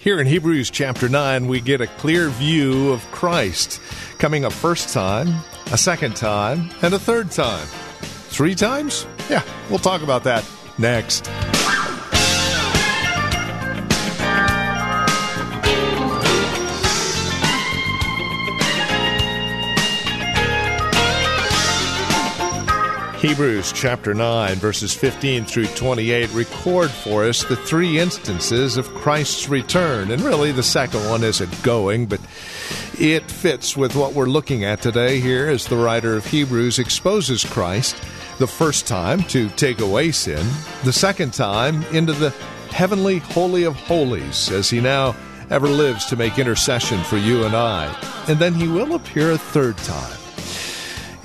Here in Hebrews chapter 9, we get a clear view of Christ coming a first time, a second time, and a third time. Three times? Yeah, we'll talk about that next. Hebrews chapter 9, verses 15 through 28 record for us the three instances of Christ's return. And really, the second one isn't going, but it fits with what we're looking at today here as the writer of Hebrews exposes Christ the first time to take away sin, the second time into the heavenly Holy of Holies as he now ever lives to make intercession for you and I. And then he will appear a third time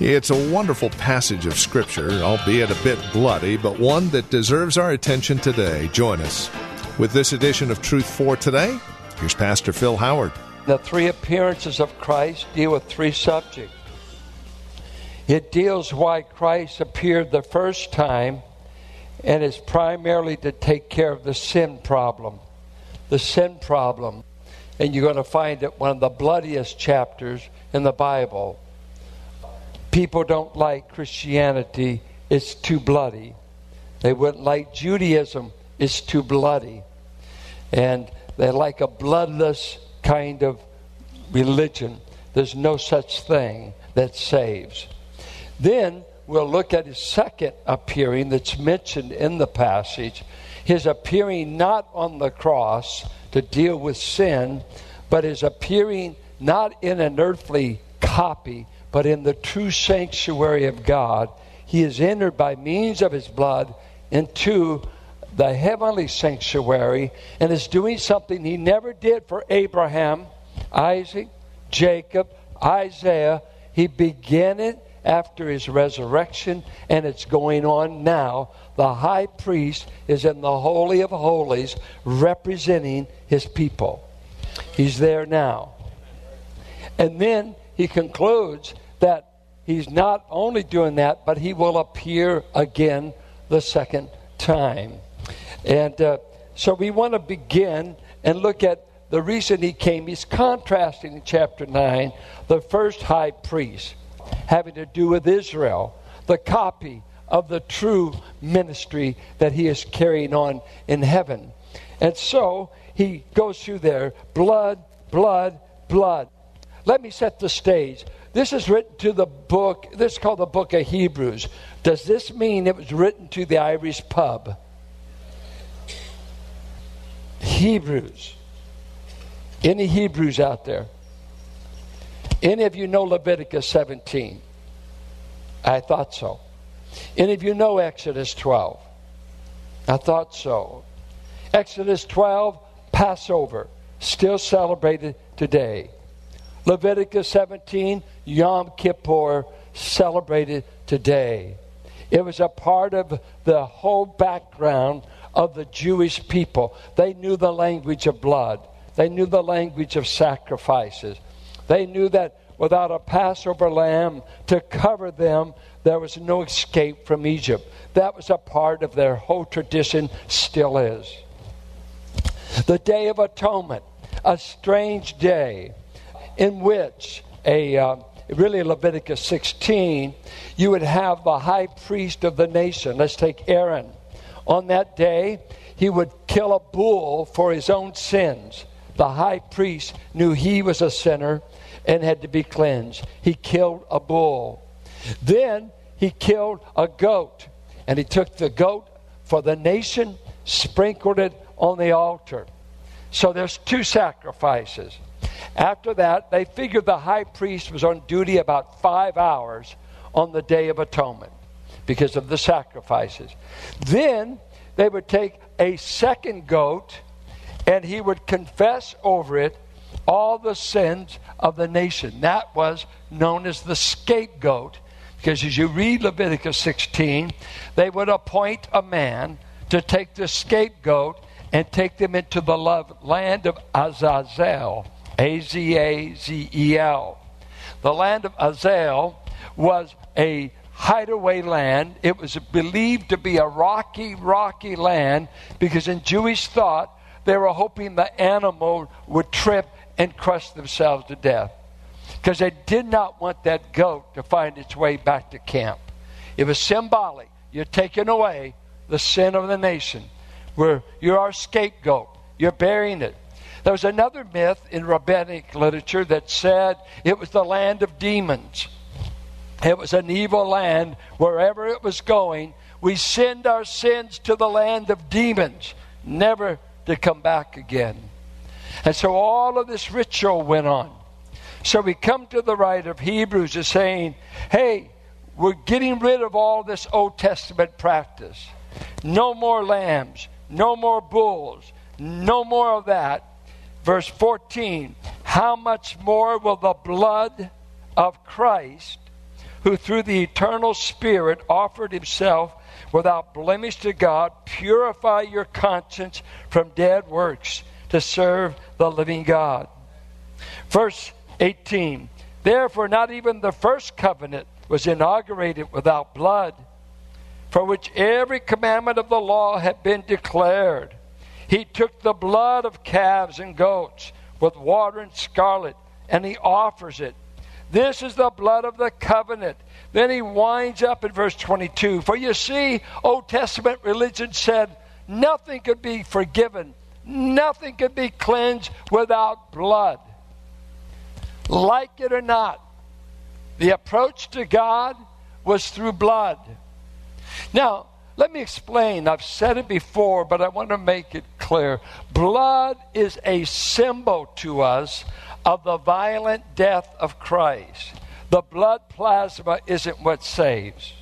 it's a wonderful passage of Scripture, albeit a bit bloody, but one that deserves our attention today. Join us. With this edition of Truth for Today, here's Pastor Phil Howard. The three appearances of Christ deal with three subjects. It deals why Christ appeared the first time, and is primarily to take care of the sin problem. The sin problem. And you're going to find it one of the bloodiest chapters in the Bible people don't like Christianity, it's too bloody. They wouldn't like Judaism, it's too bloody. And they like a bloodless kind of religion. There's no such thing that saves. Then we'll look at his second appearing that's mentioned in the passage. His appearing not on the cross to deal with sin, but his appearing not in an earthly copy, but in the true sanctuary of God, he is entered by means of his blood into the heavenly sanctuary and is doing something he never did for Abraham, Isaac, Jacob, Isaiah. He began it after his resurrection, and it's going on now. The high priest is in the Holy of Holies representing his people. He's there now. And then he concludes that he's not only doing that, but he will appear again the second time. And uh, so we want to begin and look at the reason he came. He's contrasting in chapter 9 the first high priest having to do with Israel, the copy of the true ministry that he is carrying on in heaven. And so he goes through there blood, blood, blood. Let me set the stage. This is written to the book, this is called the book of Hebrews. Does this mean it was written to the Irish pub? Hebrews. Any Hebrews out there? Any of you know Leviticus 17? I thought so. Any of you know Exodus 12? I thought so. Exodus 12, Passover, still celebrated today. Leviticus 17, Yom Kippur, celebrated today. It was a part of the whole background of the Jewish people. They knew the language of blood, they knew the language of sacrifices. They knew that without a Passover lamb to cover them, there was no escape from Egypt. That was a part of their whole tradition, still is. The Day of Atonement, a strange day in which a uh, really Leviticus 16, you would have the high priest of the nation. Let's take Aaron. On that day, he would kill a bull for his own sins. The high priest knew he was a sinner and had to be cleansed. He killed a bull. Then he killed a goat, and he took the goat for the nation, sprinkled it on the altar. So there's two sacrifices. After that, they figured the high priest was on duty about five hours on the Day of Atonement because of the sacrifices. Then they would take a second goat and he would confess over it all the sins of the nation. That was known as the scapegoat. Because as you read Leviticus 16, they would appoint a man to take the scapegoat and take them into the land of Azazel. A Z A Z E L. The land of Azazel was a hideaway land. It was believed to be a rocky, rocky land because in Jewish thought, they were hoping the animal would trip and crush themselves to death because they did not want that goat to find its way back to camp. It was symbolic. You're taking away the sin of the nation, where you're our scapegoat. You're burying it. There was another myth in rabbinic literature that said it was the land of demons. It was an evil land. Wherever it was going, we send our sins to the land of demons, never to come back again. And so all of this ritual went on. So we come to the writer of Hebrews is saying, hey, we're getting rid of all this Old Testament practice. No more lambs, no more bulls, no more of that. Verse 14, how much more will the blood of Christ, who through the eternal Spirit offered himself without blemish to God, purify your conscience from dead works to serve the living God? Verse 18. Therefore, not even the first covenant was inaugurated without blood, for which every commandment of the law had been declared. He took the blood of calves and goats with water and scarlet, and he offers it. This is the blood of the covenant. Then he winds up in verse 22. For you see, Old Testament religion said nothing could be forgiven, nothing could be cleansed without blood. Like it or not, the approach to God was through blood. Now, let me explain. I've said it before, but I want to make it clear. Blood is a symbol to us of the violent death of Christ. The blood plasma isn't what saves.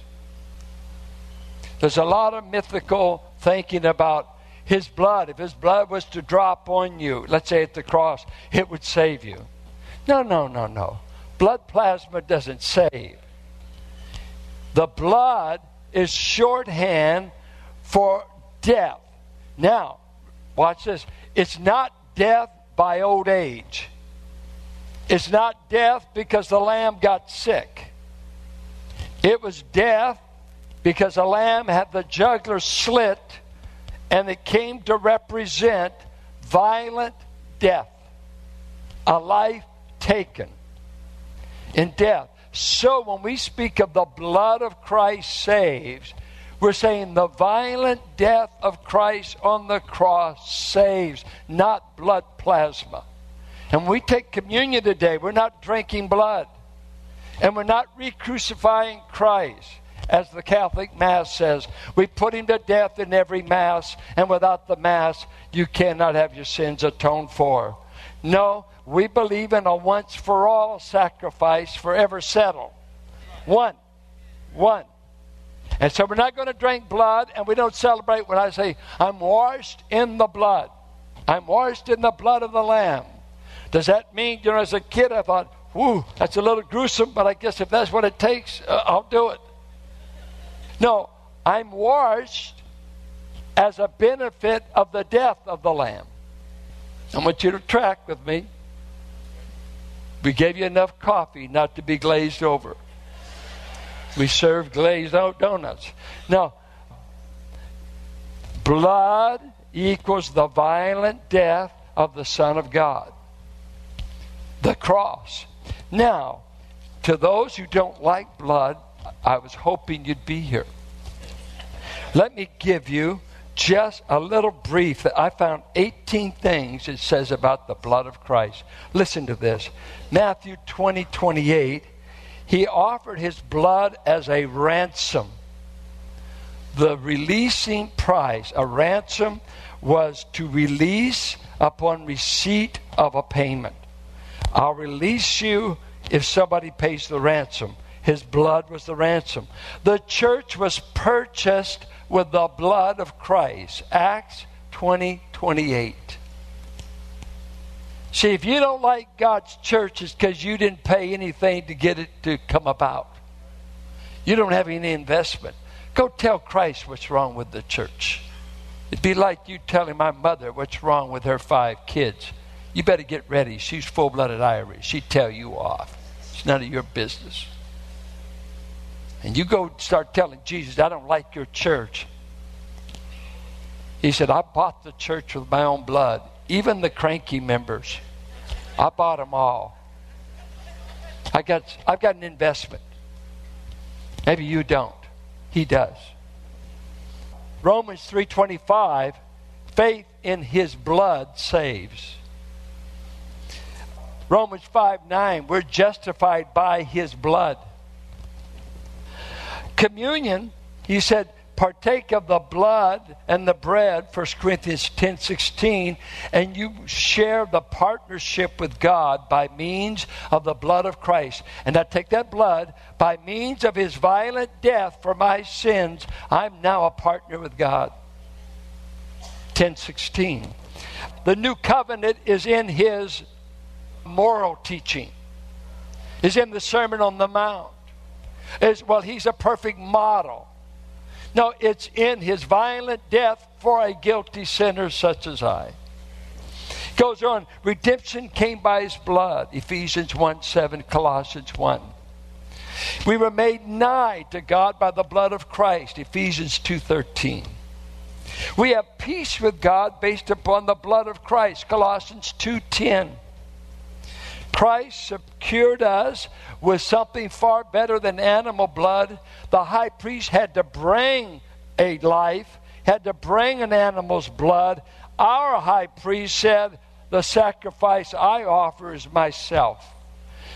There's a lot of mythical thinking about his blood. If his blood was to drop on you, let's say at the cross, it would save you. No, no, no, no. Blood plasma doesn't save. The blood is shorthand for death. Now, watch this. It's not death by old age. It's not death because the lamb got sick. It was death because the lamb had the jugular slit and it came to represent violent death, a life taken in death. So when we speak of the blood of Christ saves, we're saying the violent death of Christ on the cross saves, not blood plasma. And we take communion today, we're not drinking blood. And we're not re crucifying Christ. As the Catholic Mass says, we put him to death in every Mass, and without the Mass, you cannot have your sins atoned for. No, we believe in a once for all sacrifice forever settled. One. One. And so we're not going to drink blood and we don't celebrate when I say, I'm washed in the blood. I'm washed in the blood of the Lamb. Does that mean, you know, as a kid, I thought, whoo, that's a little gruesome, but I guess if that's what it takes, uh, I'll do it. No, I'm washed as a benefit of the death of the Lamb. I want you to track with me. We gave you enough coffee not to be glazed over. We serve glazed out donuts. Now, blood equals the violent death of the Son of God. The cross. Now, to those who don't like blood, I was hoping you'd be here. Let me give you just a little brief that I found 18 things it says about the blood of Christ. Listen to this. Matthew 20, 28. He offered his blood as a ransom. The releasing price, a ransom, was to release upon receipt of a payment. I'll release you if somebody pays the ransom. His blood was the ransom. The church was purchased with the blood of Christ. Acts 20 28. See, if you don't like God's church, it's because you didn't pay anything to get it to come about. You don't have any investment. Go tell Christ what's wrong with the church. It'd be like you telling my mother what's wrong with her five kids. You better get ready. She's full blooded Irish. She'd tell you off. It's none of your business. And you go start telling Jesus, I don't like your church. He said, I bought the church with my own blood, even the cranky members. I bought them all. I got, I've got an investment. Maybe you don't. He does. Romans 3:25 faith in his blood saves. Romans 5 9, we're justified by his blood. Communion, he said, partake of the blood and the bread, 1 Corinthians 10 16, and you share the partnership with God by means of the blood of Christ. And I take that blood by means of his violent death for my sins. I'm now a partner with God. 10 16. The new covenant is in his moral teaching, is in the Sermon on the Mount. Is, well, he's a perfect model no, it's in his violent death for a guilty sinner such as I. Goes on, redemption came by his blood. Ephesians 1 7, Colossians 1. We were made nigh to God by the blood of Christ. Ephesians 2:13. We have peace with God based upon the blood of Christ. Colossians 2:10. Christ secured us with something far better than animal blood. The high priest had to bring a life, had to bring an animal's blood. Our high priest said, The sacrifice I offer is myself.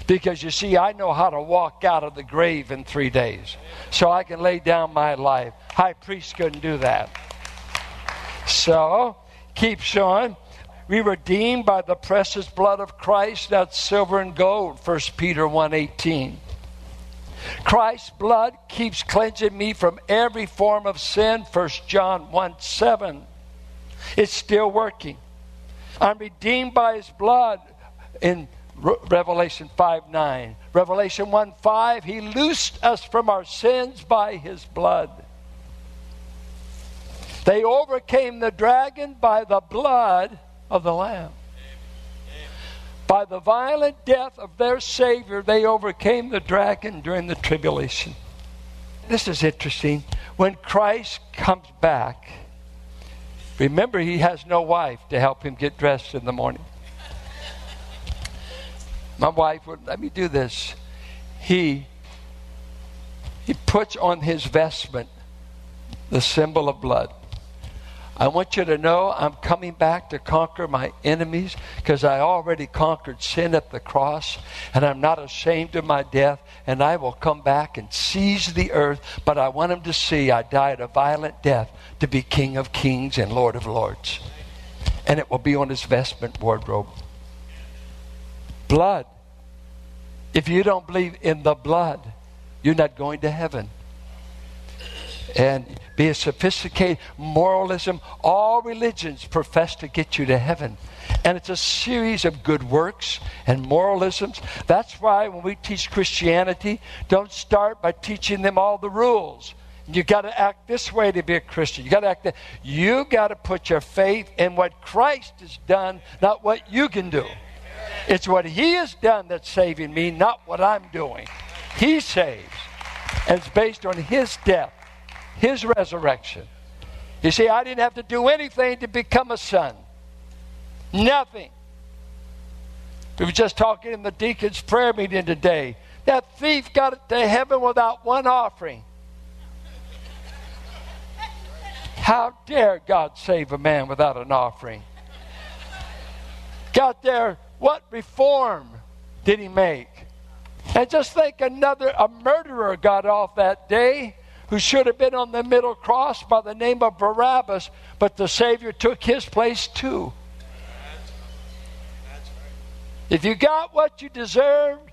Because you see, I know how to walk out of the grave in three days. So I can lay down my life. High priest couldn't do that. So, keep showing. We were redeemed by the precious blood of Christ, that's silver and gold, 1 Peter 1.18. Christ's blood keeps cleansing me from every form of sin, 1 John 1 7. It's still working. I'm redeemed by his blood in Revelation 5 9. Revelation 1 5, he loosed us from our sins by his blood. They overcame the dragon by the blood of the Lamb. By the violent death of their Savior, they overcame the dragon during the tribulation. This is interesting. When Christ comes back, remember he has no wife to help him get dressed in the morning. My wife would let me do this. He he puts on his vestment the symbol of blood. I want you to know I'm coming back to conquer my enemies because I already conquered sin at the cross and I'm not ashamed of my death and I will come back and seize the earth. But I want them to see I died a violent death to be King of kings and Lord of lords. And it will be on his vestment wardrobe. Blood. If you don't believe in the blood, you're not going to heaven and be a sophisticated moralism. All religions profess to get you to heaven. And it's a series of good works and moralisms. That's why when we teach Christianity, don't start by teaching them all the rules. You got to act this way to be a Christian. You got to act that. You got to put your faith in what Christ has done, not what you can do. It's what He has done that's saving me, not what I'm doing. He saves. And it's based on His death his resurrection. You see, I didn't have to do anything to become a son. Nothing. We were just talking in the deacon's prayer meeting today. That thief got to heaven without one offering. How dare God save a man without an offering? Got there, what reform did he make? And just think another, a murderer got off that day who should have been on the middle cross by the name of Barabbas, but the Savior took his place too. If you got what you deserved,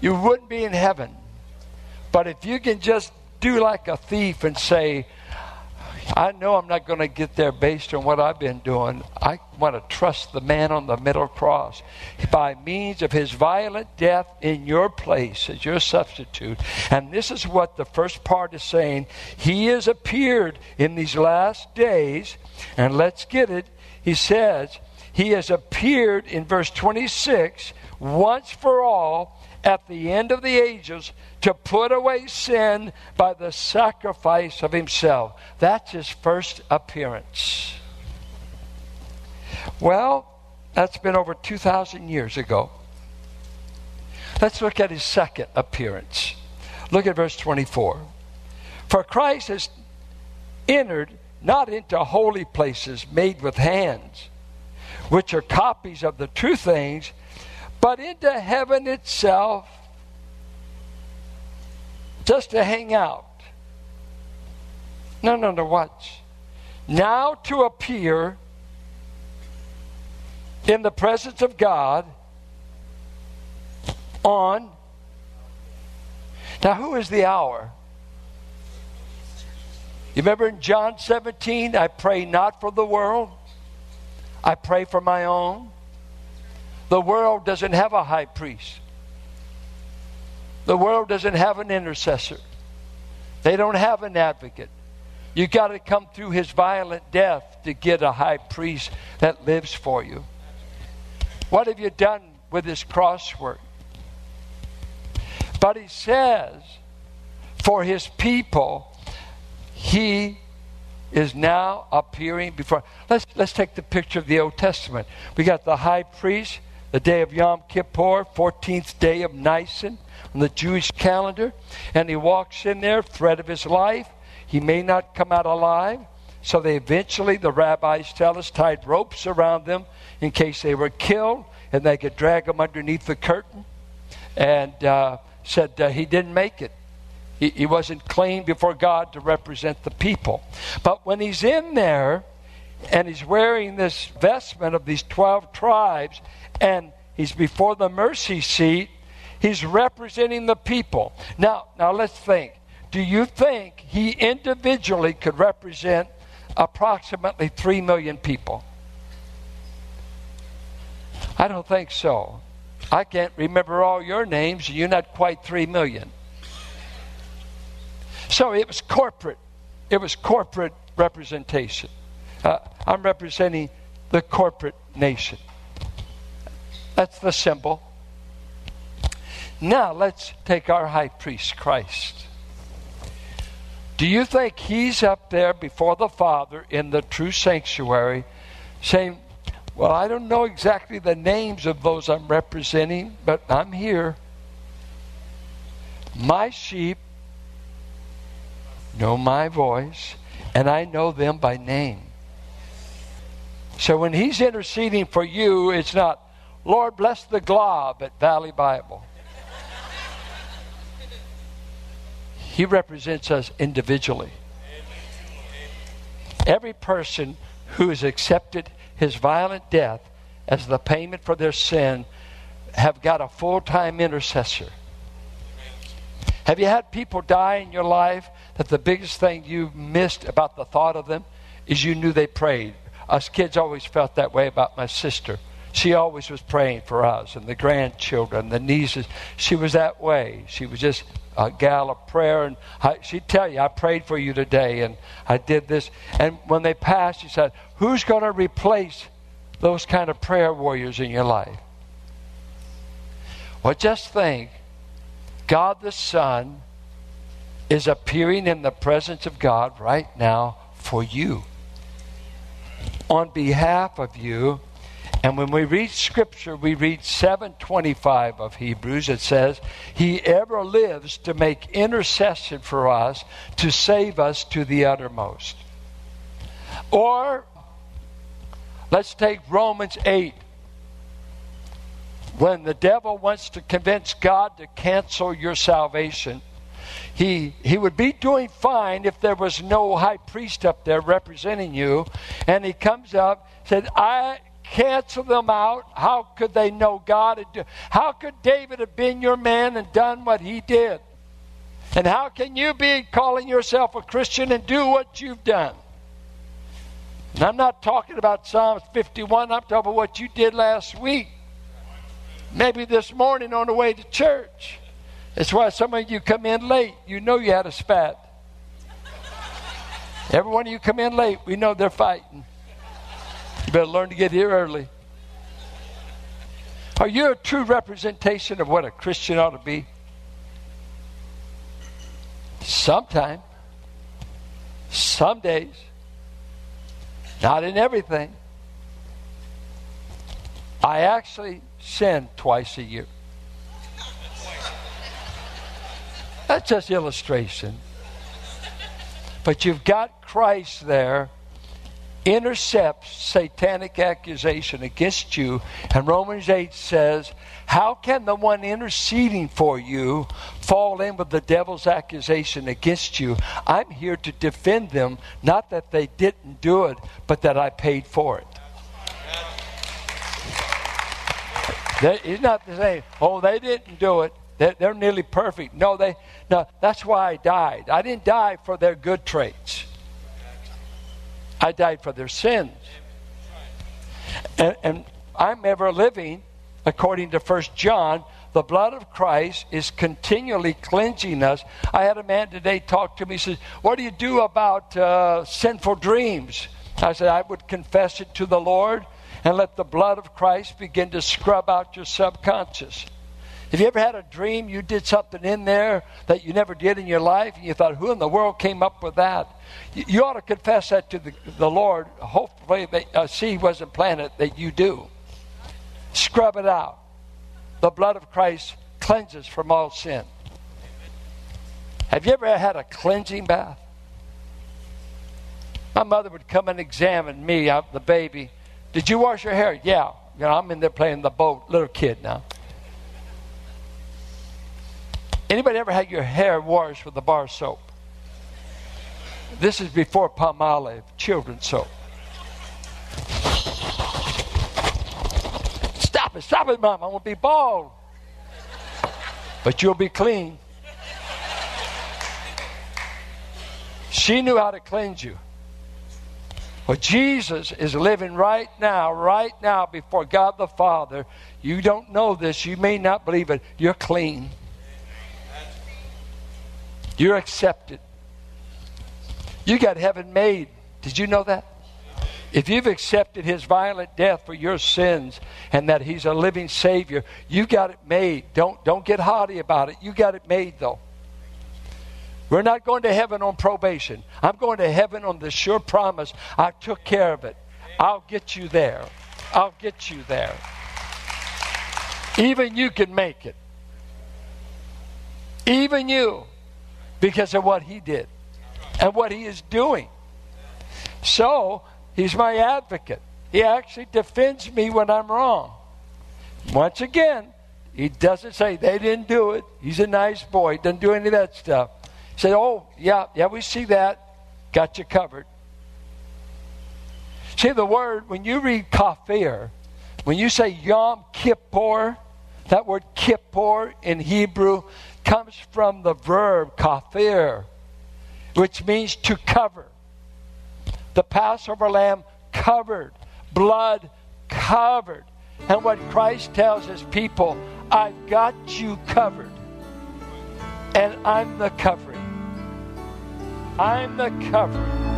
you wouldn't be in heaven. But if you can just do like a thief and say, I know I'm not going to get there based on what I've been doing. I want to trust the man on the middle cross by means of his violent death in your place as your substitute. And this is what the first part is saying. He has appeared in these last days, and let's get it. He says, He has appeared in verse 26 once for all at the end of the ages to put away sin by the sacrifice of himself. That's his first appearance. Well, that's been over 2,000 years ago. Let's look at his second appearance. Look at verse 24. For Christ has entered not into holy places made with hands, which are copies of the true things, but into heaven itself just to hang out. No, no, no, watch. Now to appear in the presence of God on. Now, who is the hour? You remember in John 17, I pray not for the world, I pray for my own. The world doesn't have a high priest. The world doesn't have an intercessor. They don't have an advocate. You got to come through his violent death to get a high priest that lives for you. What have you done with this crossword? But he says, for his people, he is now appearing before. Let's, let's take the picture of the Old Testament. We got the high priest, the day of Yom Kippur, 14th day of Nisan on the Jewish calendar. And he walks in there, threat of his life. He may not come out alive. So they eventually, the rabbis tell us, tied ropes around them in case they were killed and they could drag him underneath the curtain. And uh, said uh, he didn't make it. He, he wasn't clean before God to represent the people. But when he's in there and he's wearing this vestment of these 12 tribes and he's before the mercy seat, He's representing the people. Now, now let's think. Do you think he individually could represent approximately 3 million people? I don't think so. I can't remember all your names, and you're not quite 3 million. So it was corporate. It was corporate representation. Uh, I'm representing the corporate nation. That's the symbol. Now let's take our high priest, Christ. Do you think he's up there before the Father in the true sanctuary saying, Well, I don't know exactly the names of those I'm representing, but I'm here. My sheep know my voice, and I know them by name. So when he's interceding for you, it's not, Lord, bless the glob at Valley Bible. He represents us individually. Every person who has accepted his violent death as the payment for their sin have got a full-time intercessor. Have you had people die in your life that the biggest thing you missed about the thought of them is you knew they prayed? Us kids always felt that way about my sister. She always was praying for us and the grandchildren, the nieces. She was that way. She was just a gal of prayer, and I, she'd tell you, I prayed for you today, and I did this. And when they passed, she said, Who's going to replace those kind of prayer warriors in your life? Well, just think God the Son is appearing in the presence of God right now for you, on behalf of you and when we read scripture, we read 725 of Hebrews. It says, He ever lives to make intercession for us to save us to the uttermost. Or, let's take Romans 8. When the devil wants to convince God to cancel your salvation, he, he would be doing fine if there was no high priest up there representing you. And he comes up, said, I cancel them out. How could they know God? How could David have been your man and done what he did? And how can you be calling yourself a Christian and do what you've done? And I'm not talking about Psalms 51, I'm talking about what you did last week. Maybe this morning on the way to church. That's why some of you come in late. You know you had a spat. Every one of you come in late, we know they're fighting. You better learn to get here early. Are you a true representation of what a Christian ought to be? Sometime. Some days. Not in everything. I actually sin twice a year. That's just illustration. But you've got Christ there intercepts satanic accusation against you. And Romans 8 says, How can the one interceding for you fall in with the devil's accusation against you? I'm here to defend them, not that they didn't do it, but that I paid for it. he's not saying, Oh, they didn't do it. They're, they're nearly perfect. No, they. No, that's why I died. I didn't die for their good traits. I died for their sins. And, and I'm ever living, according to First John, the blood of Christ is continually cleansing us. I had a man today talk to me. He says, What do you do about uh, sinful dreams? I said, I would confess it to the Lord and let the blood of Christ begin to scrub out your subconscious. Have you ever had a dream you did something in there that you never did in your life and you thought, who in the world came up with that? You, you ought to confess that to the, the Lord. Hopefully, a seed wasn't planted that you do. Scrub it out. The blood of Christ cleanses from all sin. Have you ever had a cleansing bath? My mother would come and examine me, uh, the baby. Did you wash your hair? Yeah. You know, I'm in there playing the boat, little kid now. Anybody ever had your hair washed with a bar soap? This is before Palmolive, children's soap. Stop it, stop it, Mom. I won't be bald. But you'll be clean. She knew how to cleanse you. Well, Jesus is living right now, right now before God the Father. You don't know this. You may not believe it. You're clean. You're accepted. You got heaven made. Did you know that? If you've accepted his violent death for your sins and that he's a living savior, you got it made. Don't don't get haughty about it. You got it made though. We're not going to heaven on probation. I'm going to heaven on the sure promise I took care of it. I'll get you there. I'll get you there. Even you can make it. Even you because of what he did and what he is doing. So, he's my advocate. He actually defends me when I'm wrong. Once again, he doesn't say they didn't do it. He's a nice boy. Doesn't do any of that stuff. He said, Oh, yeah, yeah, we see that. Got you covered. See the word, when you read kafir, when you say Yom Kippur, that word Kippur in Hebrew comes from the verb kafir, which means to cover. The Passover lamb covered, blood covered. And what Christ tells his people, I've got you covered. And I'm the covering. I'm the covering.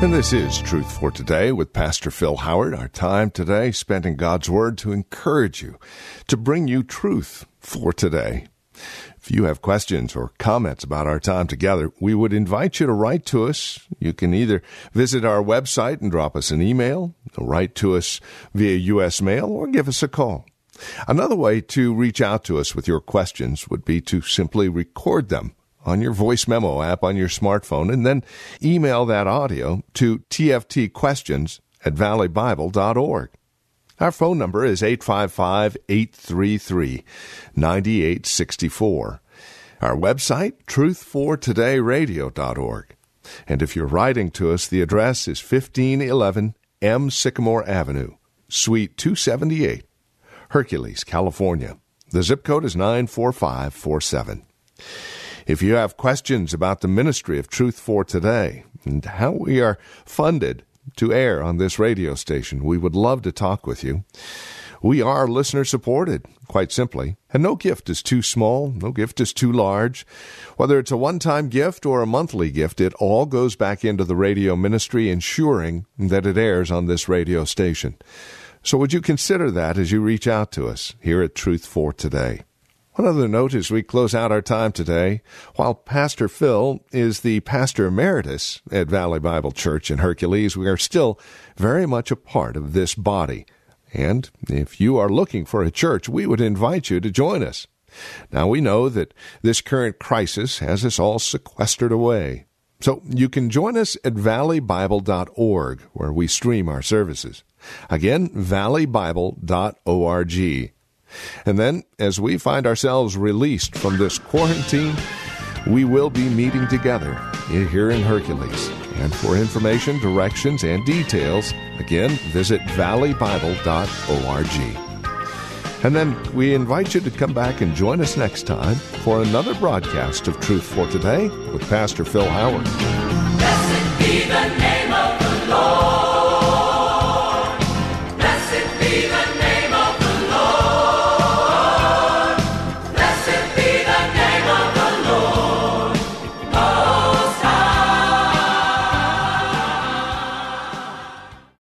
And this is Truth for Today with Pastor Phil Howard. Our time today spent in God's Word to encourage you, to bring you truth for today. If you have questions or comments about our time together, we would invite you to write to us. You can either visit our website and drop us an email, write to us via U.S. mail, or give us a call. Another way to reach out to us with your questions would be to simply record them on your voice memo app on your smartphone and then email that audio to tftquestions at valleybible.org. Our phone number is 855 833 9864. Our website, truthfortodayradio.org. And if you're writing to us, the address is 1511 M. Sycamore Avenue, Suite 278, Hercules, California. The zip code is 94547. If you have questions about the ministry of Truth for Today and how we are funded to air on this radio station, we would love to talk with you. We are listener supported, quite simply, and no gift is too small, no gift is too large. Whether it's a one time gift or a monthly gift, it all goes back into the radio ministry, ensuring that it airs on this radio station. So would you consider that as you reach out to us here at Truth for Today? One other note as we close out our time today, while Pastor Phil is the pastor emeritus at Valley Bible Church in Hercules, we are still very much a part of this body. And if you are looking for a church, we would invite you to join us. Now we know that this current crisis has us all sequestered away. So you can join us at valleybible.org where we stream our services. Again, valleybible.org. And then, as we find ourselves released from this quarantine, we will be meeting together here in Hercules. And for information, directions, and details, again, visit valleybible.org. And then we invite you to come back and join us next time for another broadcast of Truth for Today with Pastor Phil Howard.